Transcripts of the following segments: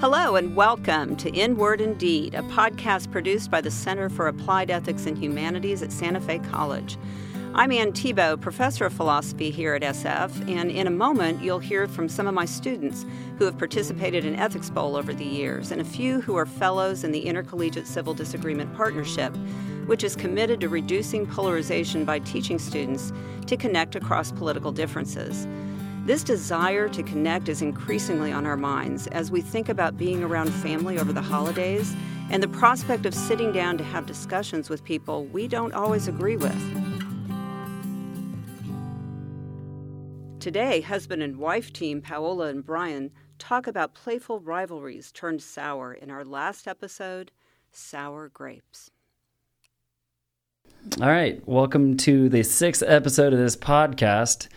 Hello and welcome to In Word and Deed, a podcast produced by the Center for Applied Ethics and Humanities at Santa Fe College. I'm Ann Thibault, professor of philosophy here at SF, and in a moment you'll hear from some of my students who have participated in Ethics Bowl over the years, and a few who are fellows in the Intercollegiate Civil Disagreement Partnership, which is committed to reducing polarization by teaching students to connect across political differences. This desire to connect is increasingly on our minds as we think about being around family over the holidays and the prospect of sitting down to have discussions with people we don't always agree with. Today, husband and wife team Paola and Brian talk about playful rivalries turned sour in our last episode, Sour Grapes. All right, welcome to the sixth episode of this podcast.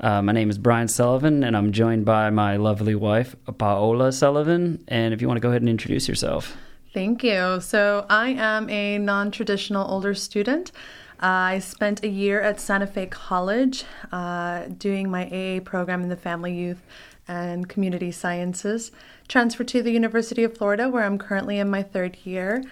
Uh, my name is Brian Sullivan, and I'm joined by my lovely wife, Paola Sullivan. And if you want to go ahead and introduce yourself. Thank you. So, I am a non traditional older student. I spent a year at Santa Fe College uh, doing my AA program in the Family, Youth, and Community Sciences. Transferred to the University of Florida, where I'm currently in my third year.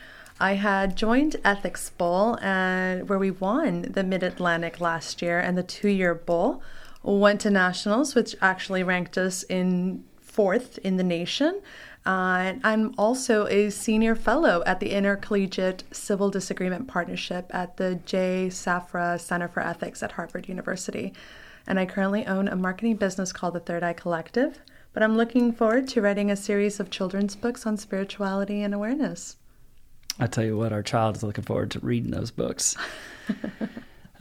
I had joined Ethics Bowl, and where we won the Mid Atlantic last year and the two year bowl. Went to nationals, which actually ranked us in fourth in the nation. Uh, I'm also a senior fellow at the Intercollegiate Civil Disagreement Partnership at the J. Safra Center for Ethics at Harvard University. And I currently own a marketing business called the Third Eye Collective. But I'm looking forward to writing a series of children's books on spirituality and awareness. I tell you what, our child is looking forward to reading those books. uh,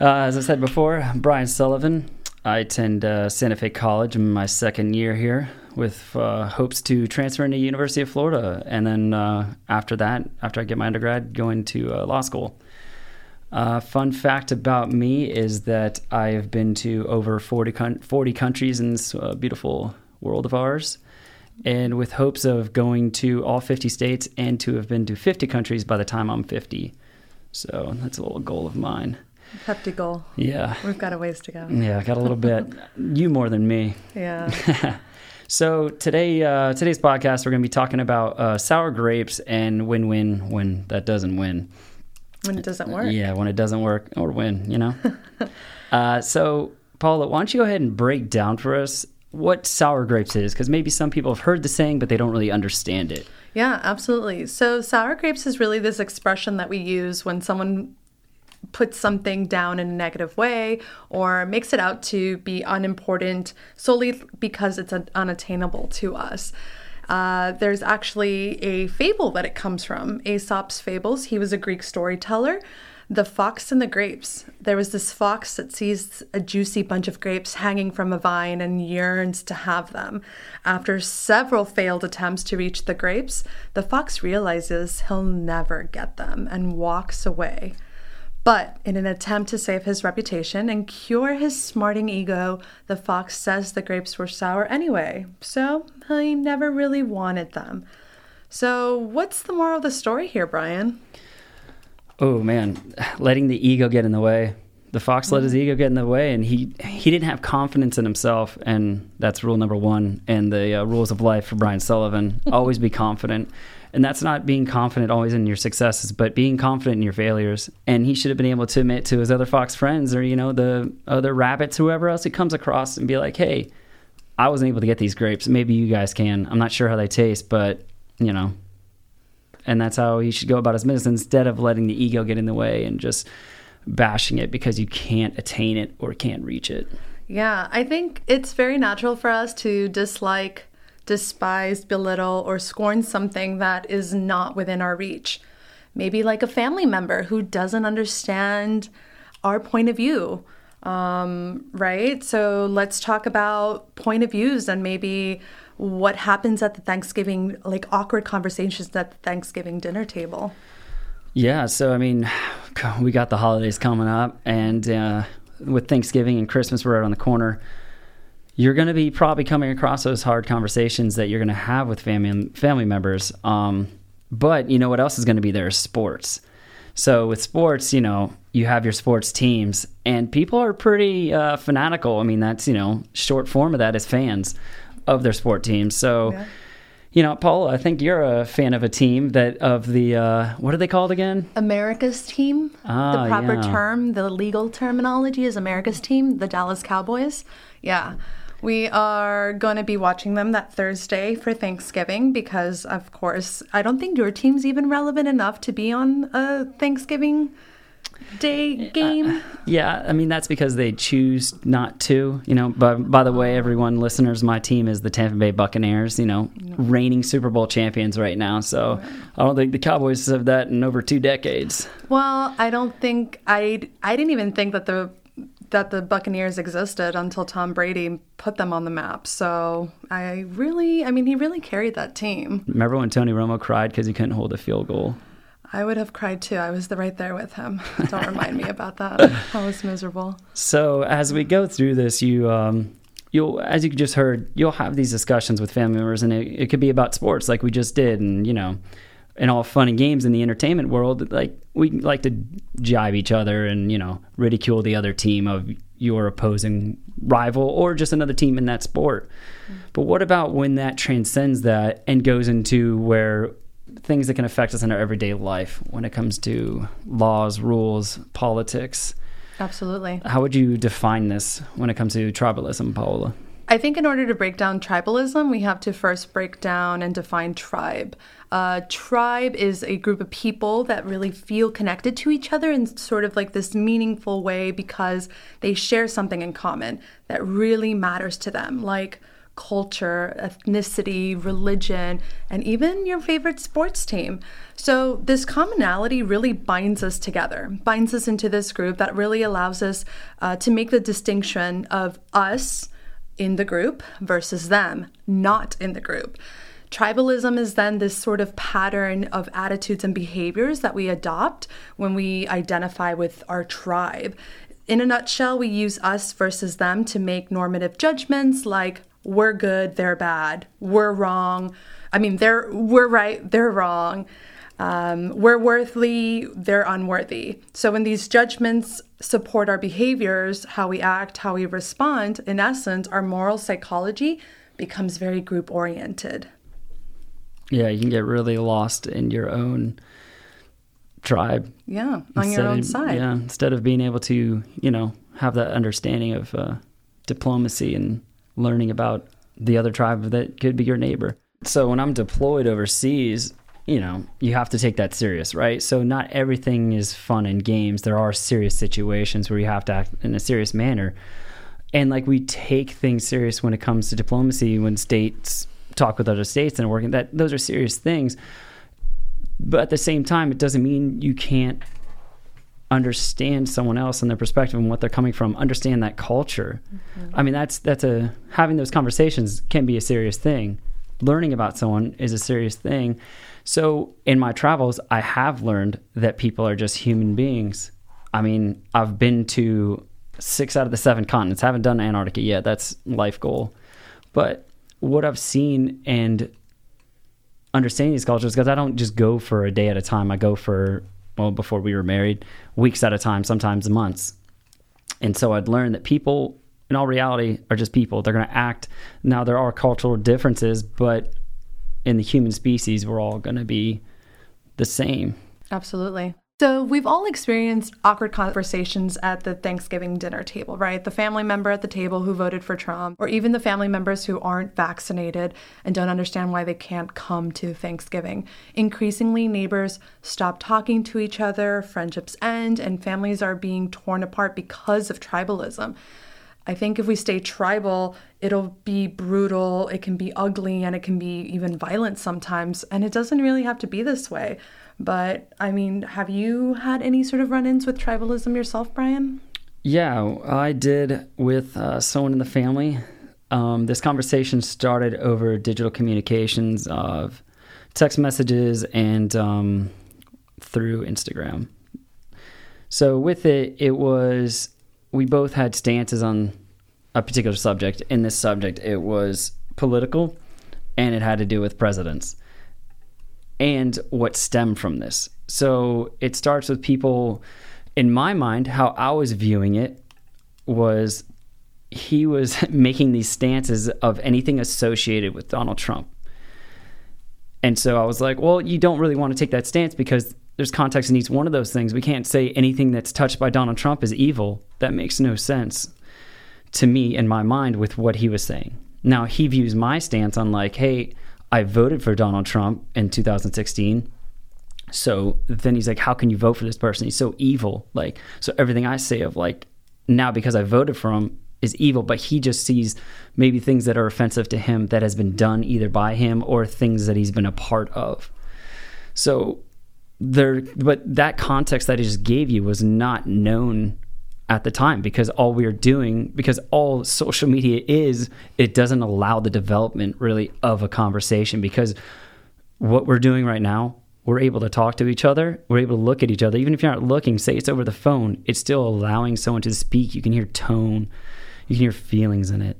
as I said before, Brian Sullivan. I attend uh, Santa Fe College in my second year here with uh, hopes to transfer into University of Florida. And then uh, after that, after I get my undergrad, go into uh, law school. Uh, fun fact about me is that I have been to over 40, con- 40 countries in this beautiful world of ours and with hopes of going to all 50 states and to have been to 50 countries by the time I'm 50. So that's a little goal of mine. Hefty goal. Yeah. We've got a ways to go. Yeah, I got a little bit. you more than me. Yeah. so today, uh, today's podcast, we're going to be talking about uh, sour grapes and win-win when that doesn't win. When it doesn't work. Yeah, when it doesn't work or win, you know. uh, so, Paola, why don't you go ahead and break down for us what sour grapes is because maybe some people have heard the saying but they don't really understand it yeah absolutely so sour grapes is really this expression that we use when someone puts something down in a negative way or makes it out to be unimportant solely because it's unattainable to us uh, there's actually a fable that it comes from aesop's fables he was a greek storyteller the Fox and the Grapes. There was this fox that sees a juicy bunch of grapes hanging from a vine and yearns to have them. After several failed attempts to reach the grapes, the fox realizes he'll never get them and walks away. But in an attempt to save his reputation and cure his smarting ego, the fox says the grapes were sour anyway, so he never really wanted them. So, what's the moral of the story here, Brian? oh man, letting the ego get in the way. The fox let his ego get in the way, and he he didn't have confidence in himself, and that's rule number one. And the uh, rules of life for Brian Sullivan: always be confident. And that's not being confident always in your successes, but being confident in your failures. And he should have been able to admit to his other fox friends, or you know, the other rabbits, whoever else he comes across, and be like, "Hey, I wasn't able to get these grapes. Maybe you guys can. I'm not sure how they taste, but you know, and that's how he should go about his business instead of letting the ego get in the way and just bashing it because you can't attain it or can't reach it. Yeah, I think it's very natural for us to dislike, despise, belittle, or scorn something that is not within our reach. Maybe like a family member who doesn't understand our point of view. Um, right? So let's talk about point of views and maybe what happens at the Thanksgiving, like awkward conversations at the Thanksgiving dinner table. Yeah, so I mean, we got the holidays coming up, and uh, with Thanksgiving and Christmas right around the corner, you're going to be probably coming across those hard conversations that you're going to have with family family members. Um, but you know what else is going to be there is sports. So with sports, you know, you have your sports teams, and people are pretty uh, fanatical. I mean, that's you know, short form of that is fans of their sport teams. So, yeah. You know, Paola, I think you're a fan of a team that of the uh, what are they called again? America's team. Ah, the proper yeah. term, the legal terminology is America's team, the Dallas Cowboys. Yeah. We are going to be watching them that Thursday for Thanksgiving because, of course, I don't think your team's even relevant enough to be on a Thanksgiving Day game. Yeah, I mean that's because they choose not to. You know, but by the way, everyone, listeners, my team is the Tampa Bay Buccaneers. You know, reigning Super Bowl champions right now. So I don't think the Cowboys have that in over two decades. Well, I don't think I I didn't even think that the that the Buccaneers existed until Tom Brady put them on the map. So I really, I mean, he really carried that team. Remember when Tony Romo cried because he couldn't hold a field goal? I would have cried too. I was the right there with him. Don't remind me about that. I was miserable. So as we go through this, you um, you'll as you just heard, you'll have these discussions with family members, and it, it could be about sports, like we just did, and you know, and all fun and games in the entertainment world. Like we like to jibe each other and you know ridicule the other team of your opposing rival or just another team in that sport. Mm-hmm. But what about when that transcends that and goes into where things that can affect us in our everyday life when it comes to laws, rules, politics? Absolutely. How would you define this when it comes to tribalism, Paola? I think in order to break down tribalism, we have to first break down and define tribe. Uh, tribe is a group of people that really feel connected to each other in sort of like this meaningful way because they share something in common that really matters to them, like culture, ethnicity, religion, and even your favorite sports team. So, this commonality really binds us together, binds us into this group that really allows us uh, to make the distinction of us in the group versus them not in the group. Tribalism is then this sort of pattern of attitudes and behaviors that we adopt when we identify with our tribe. In a nutshell, we use us versus them to make normative judgments like we're good, they're bad, we're wrong. I mean, they're we're right, they're wrong. Um, we're worthy, they're unworthy. So when these judgments support our behaviors, how we act, how we respond, in essence, our moral psychology becomes very group oriented. Yeah, you can get really lost in your own tribe. Yeah, on your own of- side. Yeah, instead of being able to, you know, have that understanding of uh, diplomacy and learning about the other tribe that could be your neighbor. So when I'm deployed overseas, you know, you have to take that serious, right? So not everything is fun and games. There are serious situations where you have to act in a serious manner. And like we take things serious when it comes to diplomacy when states talk with other states and working that those are serious things. But at the same time, it doesn't mean you can't understand someone else and their perspective and what they're coming from understand that culture mm-hmm. i mean that's that's a having those conversations can be a serious thing learning about someone is a serious thing so in my travels i have learned that people are just human beings i mean i've been to six out of the seven continents haven't done antarctica yet that's life goal but what i've seen and understanding these cultures because I don't just go for a day at a time. I go for well before we were married, weeks at a time, sometimes months. And so I'd learned that people in all reality are just people. They're going to act. Now there are cultural differences, but in the human species, we're all going to be the same. Absolutely. So, we've all experienced awkward conversations at the Thanksgiving dinner table, right? The family member at the table who voted for Trump, or even the family members who aren't vaccinated and don't understand why they can't come to Thanksgiving. Increasingly, neighbors stop talking to each other, friendships end, and families are being torn apart because of tribalism. I think if we stay tribal, it'll be brutal, it can be ugly, and it can be even violent sometimes. And it doesn't really have to be this way. But I mean, have you had any sort of run ins with tribalism yourself, Brian? Yeah, I did with uh, someone in the family. Um, this conversation started over digital communications of text messages and um, through Instagram. So with it, it was we both had stances on a particular subject. In this subject, it was political, and it had to do with presidents and what stemmed from this. So it starts with people, in my mind, how I was viewing it was he was making these stances of anything associated with Donald Trump. And so I was like, well, you don't really want to take that stance because there's context in each one of those things. We can't say anything that's touched by Donald Trump is evil. That makes no sense to me in my mind with what he was saying. Now, he views my stance on like, hey, I voted for Donald Trump in 2016. So then he's like, how can you vote for this person? He's so evil. Like, so everything I say of like, now because I voted for him is evil, but he just sees maybe things that are offensive to him that has been done either by him or things that he's been a part of. So there, but that context that I just gave you was not known at the time because all we are doing because all social media is it doesn't allow the development really of a conversation because what we're doing right now we're able to talk to each other we're able to look at each other. Even if you're not looking say it's over the phone it's still allowing someone to speak. You can hear tone. You can hear feelings in it.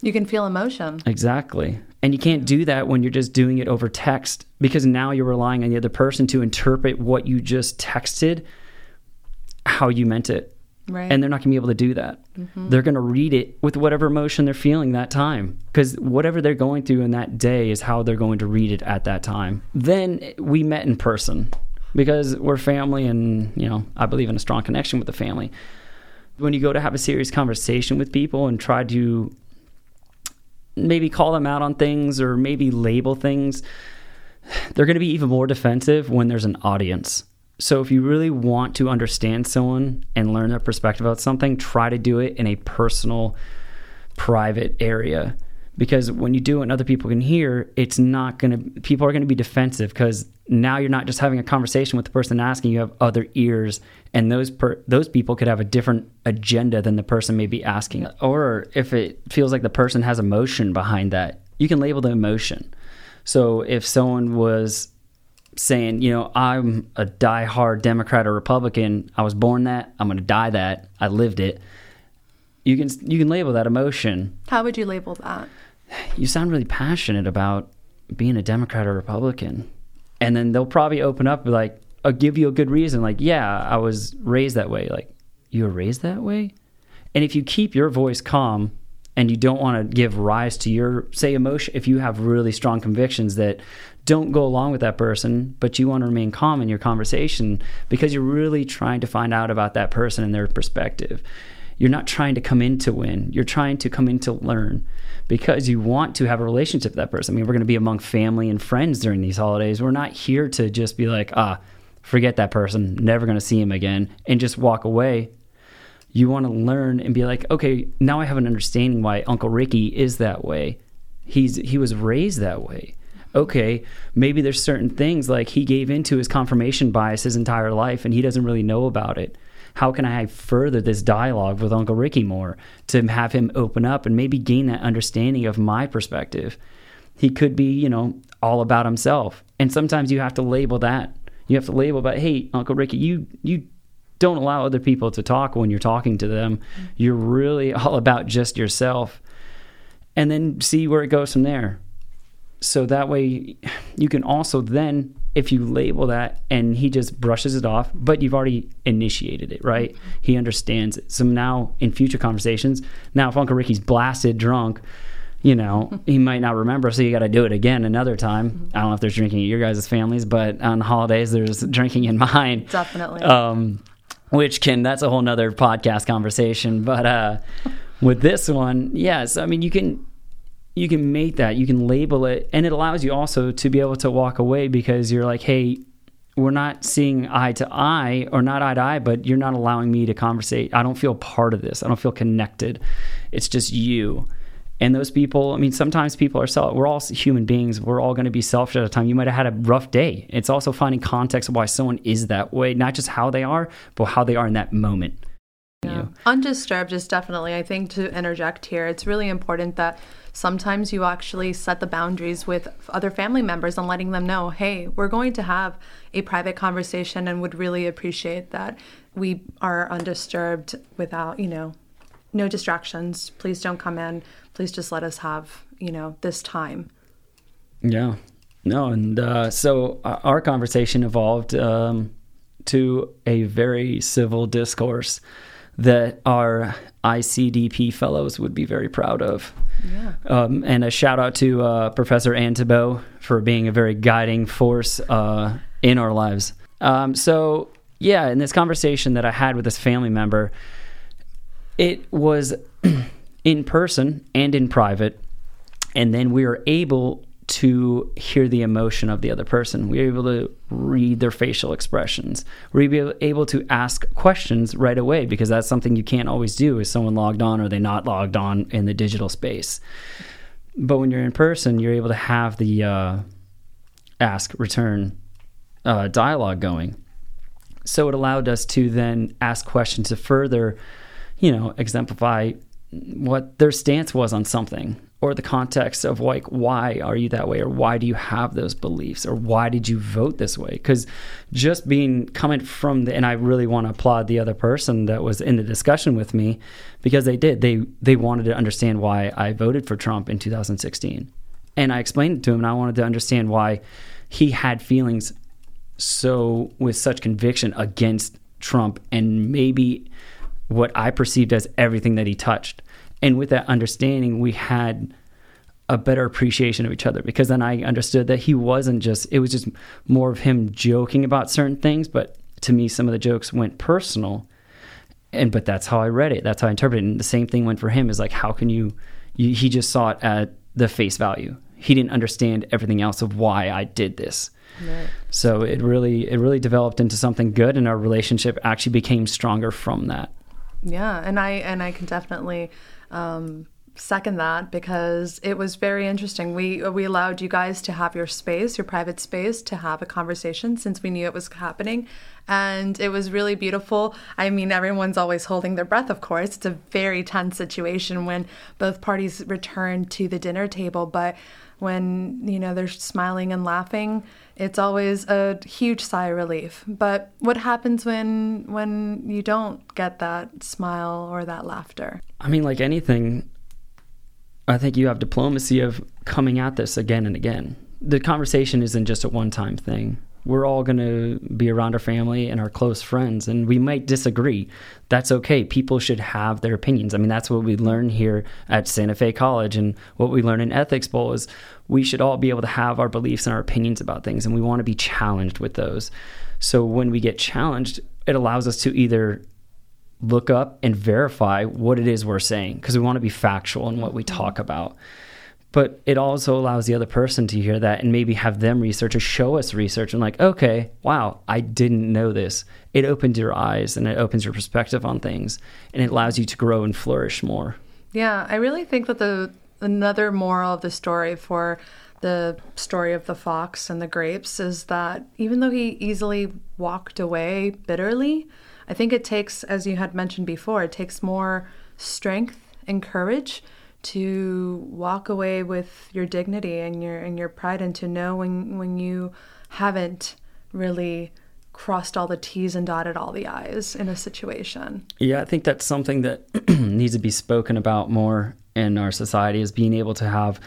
You can feel emotion. exactly and you can't do that when you're just doing it over text because now you're relying on the other person to interpret what you just texted how you meant it Right. and they're not going to be able to do that. Mm-hmm. They're going to read it with whatever emotion they're feeling that time because whatever they're going through in that day is how they're going to read it at that time. Then we met in person because we're family and, you know, I believe in a strong connection with the family. When you go to have a serious conversation with people and try to maybe call them out on things or maybe label things, they're going to be even more defensive when there's an audience. So if you really want to understand someone and learn their perspective about something, try to do it in a personal, private area. Because when you do it and other people can hear, it's not going to, people are going to be defensive because now you're not just having a conversation with the person asking, you have other ears, and those per, those people could have a different agenda than the person may be asking. Or if it feels like the person has emotion behind that, you can label the emotion. So if someone was saying, you know, I'm a die-hard Democrat or Republican. I was born that. I'm going to die that. I lived it. You can you can label that emotion. How would you label that? You sound really passionate about being a Democrat or Republican, and then they'll probably open up like, I'll give you a good reason. Like, yeah, I was raised that way. Like, you were raised that way, and if you keep your voice calm and you don't want to give rise to your say emotion if you have really strong convictions that don't go along with that person but you want to remain calm in your conversation because you're really trying to find out about that person and their perspective you're not trying to come in to win you're trying to come in to learn because you want to have a relationship with that person i mean we're going to be among family and friends during these holidays we're not here to just be like ah forget that person never going to see him again and just walk away you want to learn and be like, okay, now I have an understanding why Uncle Ricky is that way. He's he was raised that way. Okay, maybe there's certain things like he gave into his confirmation bias his entire life and he doesn't really know about it. How can I further this dialogue with Uncle Ricky more to have him open up and maybe gain that understanding of my perspective? He could be, you know, all about himself. And sometimes you have to label that. You have to label but hey, Uncle Ricky, you you don't allow other people to talk when you're talking to them. Mm-hmm. You're really all about just yourself. And then see where it goes from there. So that way you can also then if you label that and he just brushes it off, but you've already initiated it, right? He understands it. So now in future conversations, now if Uncle Ricky's blasted drunk, you know, he might not remember, so you got to do it again another time. I don't know if there's drinking at your guys' families, but on holidays there's drinking in mine Definitely. um, which can that's a whole nother podcast conversation but uh, with this one yes i mean you can you can make that you can label it and it allows you also to be able to walk away because you're like hey we're not seeing eye to eye or not eye to eye but you're not allowing me to conversate. I don't feel part of this. I don't feel connected. It's just you. And those people i mean sometimes people are self we're all human beings. We're all going to be selfish at a time. You might have had a rough day. It's also finding context of why someone is that way not just how they are but how they are in that moment Yeah. You. Undisturbed is definitely, I think, to interject here, it's really important that sometimes you actually set the boundaries with other family members and letting them know, hey, we're going to have a private conversation and would really appreciate that we are undisturbed without, you know, no distractions. Please don't come in. Please just let us have, you know, this time. Yeah. No, and uh, so uh, our conversation evolved um, to a very civil discourse that our ICDP fellows would be very proud of. Yeah. Um, and a shout out to uh, Professor Thibault for being a very guiding force uh, in our lives. Um, so, yeah, in this conversation that I had with this family member, it was in person and in private. And then we were able to hear the emotion of the other person. We're able to read their facial expressions. We're able to ask questions right away because that's something you can't always do. Is someone logged on or they not logged on in the digital space? But when you're in person, you're able to have the uh, ask return uh, dialogue going. So it allowed us to then ask questions to further, you know, exemplify what their stance was on something or the context of like why are you that way or why do you have those beliefs or why did you vote this way? Because just being coming from the and i really want to applaud the other person that was in the discussion with me because they did. They they wanted to understand why i voted for trump in 2016 and i explained it to him and i wanted to understand why he had feelings so with such conviction against trump and maybe what i perceived as everything that he touched and with that understanding, we had a better appreciation of each other because then I understood that he wasn't just, it was just more of him joking about certain things. But to me, some of the jokes went personal. And, but that's how I read it. That's how I interpreted it. And the same thing went for him is like, how can you, you he just saw it at the face value. He didn't understand everything else of why I did this. Right. So it really, it really developed into something good, and our relationship actually became stronger from that. Yeah, and I and I can definitely um, second that because it was very interesting. We we allowed you guys to have your space, your private space, to have a conversation since we knew it was happening, and it was really beautiful. I mean, everyone's always holding their breath, of course. It's a very tense situation when both parties return to the dinner table, but when you know they're smiling and laughing it's always a huge sigh of relief. But what happens when when you don't get that smile or that laughter? I mean like anything i think you have diplomacy of coming at this again and again. The conversation isn't just a one time thing we're all going to be around our family and our close friends and we might disagree. That's okay. People should have their opinions. I mean that's what we learn here at santa fe college and what we learn in ethics bowl is we should all be able to have our beliefs and our opinions about things and we want to be challenged with those. So when we get challenged it allows us to either look up and verify what it is we're saying because we want to be factual in what we talk about but it also allows the other person to hear that and maybe have them research or show us research and like okay wow i didn't know this. It opens your eyes and it opens your perspective on things and it allows you to grow and flourish more. Yeah i really think that the another moral of the story for the story of the fox and the grapes is that even though he easily walked away bitterly i think it takes as you had mentioned before it takes more strength and courage to walk away with your dignity and your and your pride and to know when when you haven't really crossed all the T's and dotted all the I's in a situation. Yeah, I think that's something that needs to be spoken about more in our society is being able to have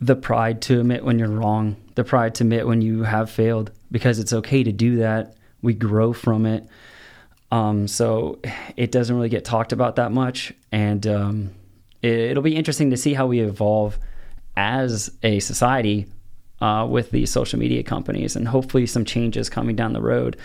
the pride to admit when you're wrong, the pride to admit when you have failed, because it's okay to do that. We grow from it. Um, so it doesn't really get talked about that much. And um, it'll be interesting to see how we evolve as a society uh, with these social media companies and hopefully some changes coming down the road.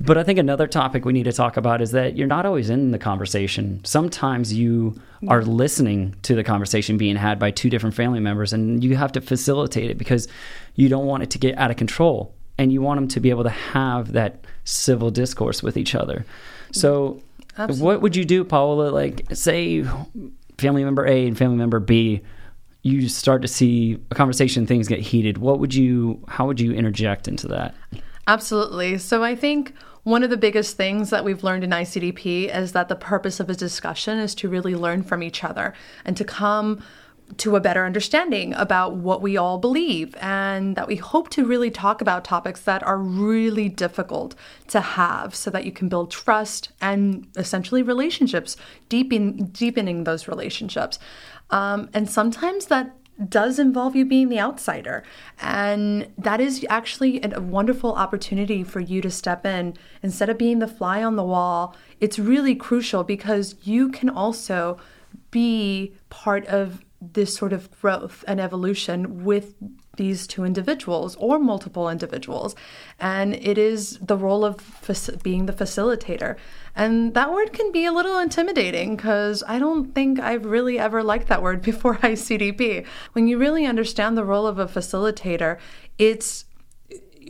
But I think another topic we need to talk about is that you're not always in the conversation. Sometimes you are listening to the conversation being had by two different family members, and you have to facilitate it because you don't want it to get out of control and you want them to be able to have that civil discourse with each other. So, Absolutely. what would you do, Paola? Like, say family member A and family member B, you start to see a conversation, things get heated. What would you, how would you interject into that? Absolutely. So I think one of the biggest things that we've learned in ICDP is that the purpose of a discussion is to really learn from each other and to come to a better understanding about what we all believe and that we hope to really talk about topics that are really difficult to have so that you can build trust and essentially relationships deepen, deepening those relationships um, and sometimes that does involve you being the outsider. And that is actually a wonderful opportunity for you to step in. Instead of being the fly on the wall, it's really crucial because you can also be part of this sort of growth and evolution with these two individuals or multiple individuals. And it is the role of fac- being the facilitator. And that word can be a little intimidating because I don't think I've really ever liked that word before ICDP. When you really understand the role of a facilitator, it's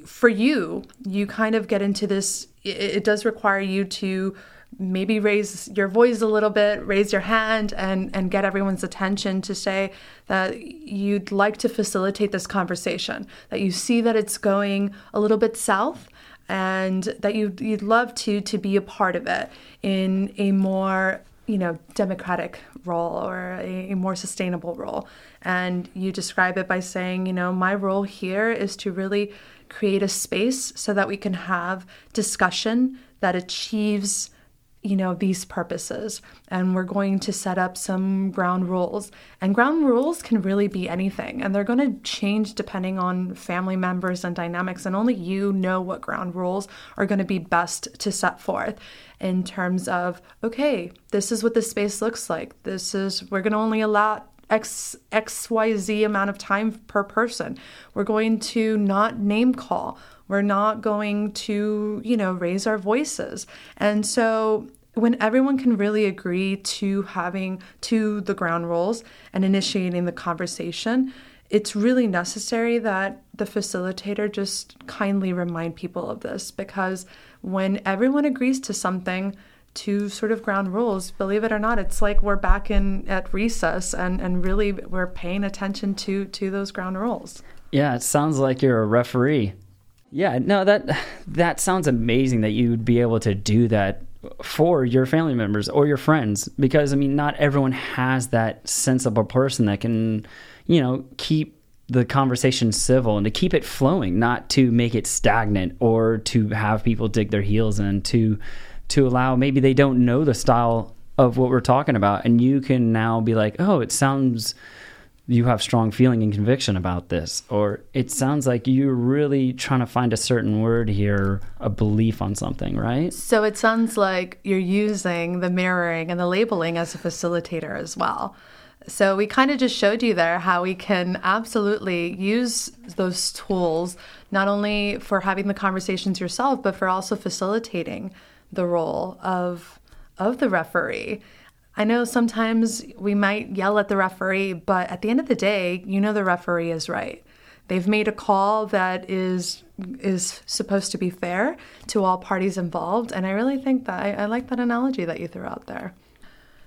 for you, you kind of get into this, it, it does require you to maybe raise your voice a little bit, raise your hand, and, and get everyone's attention to say that you'd like to facilitate this conversation, that you see that it's going a little bit south and that you, you'd love to to be a part of it in a more you know democratic role or a, a, more sustainable role. And you describe it by saying you know my role here is to really create a space so that we can have discussion that achieves you know these purposes and we're going to set up some ground rules and ground rules can really be anything and they're going to change depending on family members and dynamics and only you know what ground rules are going to be best to set forth in terms of okay this is what the space looks like this is we're going to only allow X, XYZ amount of time per person. We're going to not name call. We're not going to, you know, raise our voices. And so when everyone can really agree to having to the ground rules and initiating the conversation, it's really necessary that the facilitator just kindly remind people of this because when everyone agrees to something, to sort of ground rules, believe it or not, it's like we're back in at recess and, and really we're paying attention to to those ground rules. Yeah, it sounds like you're a referee. Yeah, no, that that sounds amazing that you would be able to do that for your family members or your friends because I mean not everyone has that sensible person that can, you know, keep the conversation civil and to keep it flowing, not to make it stagnant or to have people dig their heels in to to allow maybe they don't know the style of what we're talking about and you can now be like, "Oh, it sounds you have strong feeling and conviction about this or it sounds like you're really trying to find a certain word here a belief on something right? So it sounds like you're using the mirroring and the labeling as a facilitator as well. So we kind of just showed you there how we can absolutely use those tools not only for having the conversations yourself but for also facilitating the role of of the referee I know sometimes we might yell at the referee, but at the end of the day, you know the referee is right. They've made a call that is is supposed to be fair to all parties involved, and I really think that I, I like that analogy that you threw out there.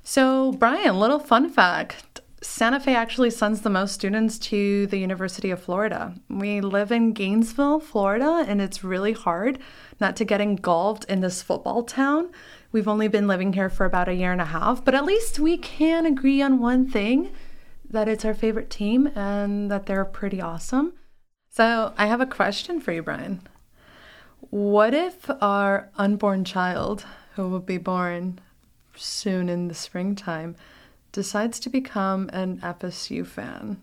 So, Brian, little fun fact. Santa Fe actually sends the most students to the University of Florida. We live in Gainesville, Florida, and it's really hard not to get engulfed in this football town. We've only been living here for about a year and a half, but at least we can agree on one thing that it's our favorite team and that they're pretty awesome. So, I have a question for you, Brian. What if our unborn child, who will be born soon in the springtime, decides to become an FSU fan?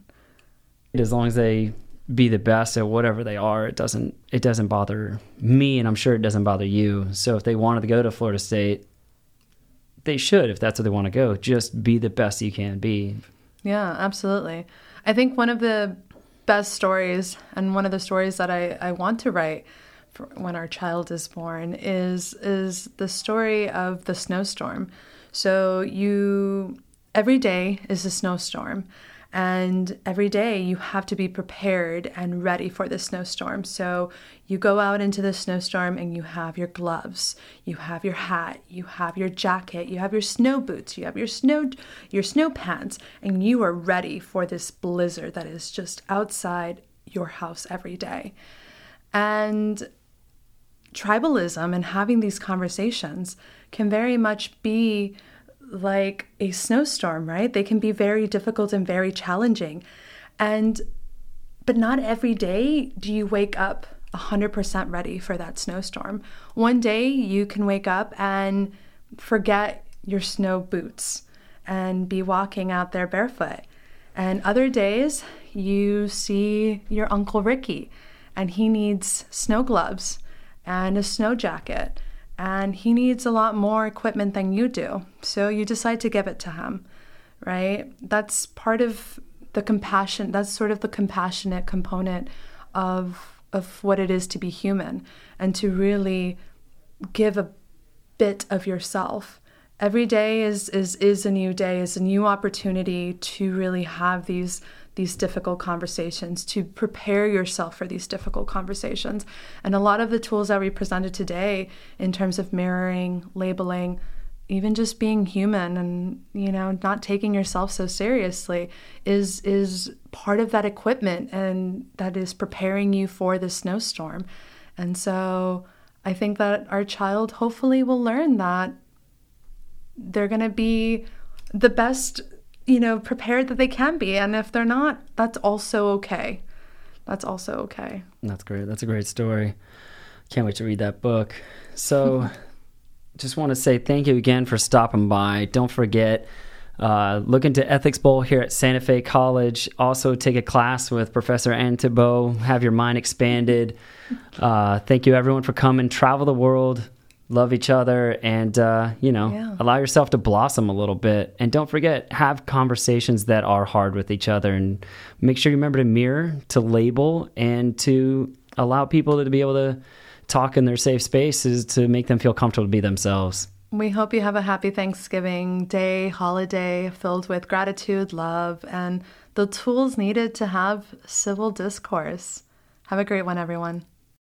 As long as they be the best at whatever they are, it doesn't it doesn't bother me, and I'm sure it doesn't bother you. So if they wanted to go to Florida State, they should if that's where they want to go. Just be the best you can be. Yeah, absolutely. I think one of the best stories and one of the stories that I, I want to write when our child is born is is the story of the snowstorm. So you every day is a snowstorm and every day you have to be prepared and ready for the snowstorm. So you go out into the snowstorm and you have your gloves, you have your hat, you have your jacket, you have your snow boots, you have your snow your snow pants, and you are ready for this blizzard that is just outside your house every day. And tribalism and having these conversations can very much be like a snowstorm, right? They can be very difficult and very challenging. And but not every day do you wake up 100% ready for that snowstorm. One day you can wake up and forget your snow boots and be walking out there barefoot. And other days, you see your Uncle Ricky, and he needs snow gloves and a snow jacket, and he needs a lot more equipment than you do. So you decide to give it to him, right? That's part of the compassion, that's sort of the compassionate component of of what it is to be human and to really give a bit of yourself every day is is is a new day is a new opportunity to really have these these difficult conversations to prepare yourself for these difficult conversations. And a lot of the tools that we presented today in terms of mirroring labeling even just being human and you know not taking yourself so seriously is is part of that equipment and that is preparing you for the snowstorm. And so i think that our child hopefully will learn that they're going to be the best, you know, prepared that they can be. And if they're not, that's also okay. That's also okay. That's great. That's a great story. Can't wait to read that book. So, just want to say thank you again for stopping by. Don't forget, uh, look into Ethics Bowl here at Santa Fe College. Also, take a class with Professor Ann Thibault. Have your mind expanded. Uh, thank you, everyone, for coming. Travel the world love each other and uh, you know yeah. allow yourself to blossom a little bit. And don't forget have conversations that are hard with each other and make sure you remember to mirror to label and to allow people to be able to talk in their safe spaces to make them feel comfortable to be themselves. We hope you have a happy thanksgiving day holiday filled with gratitude love and the tools needed to have civil discourse. Have a great one everyone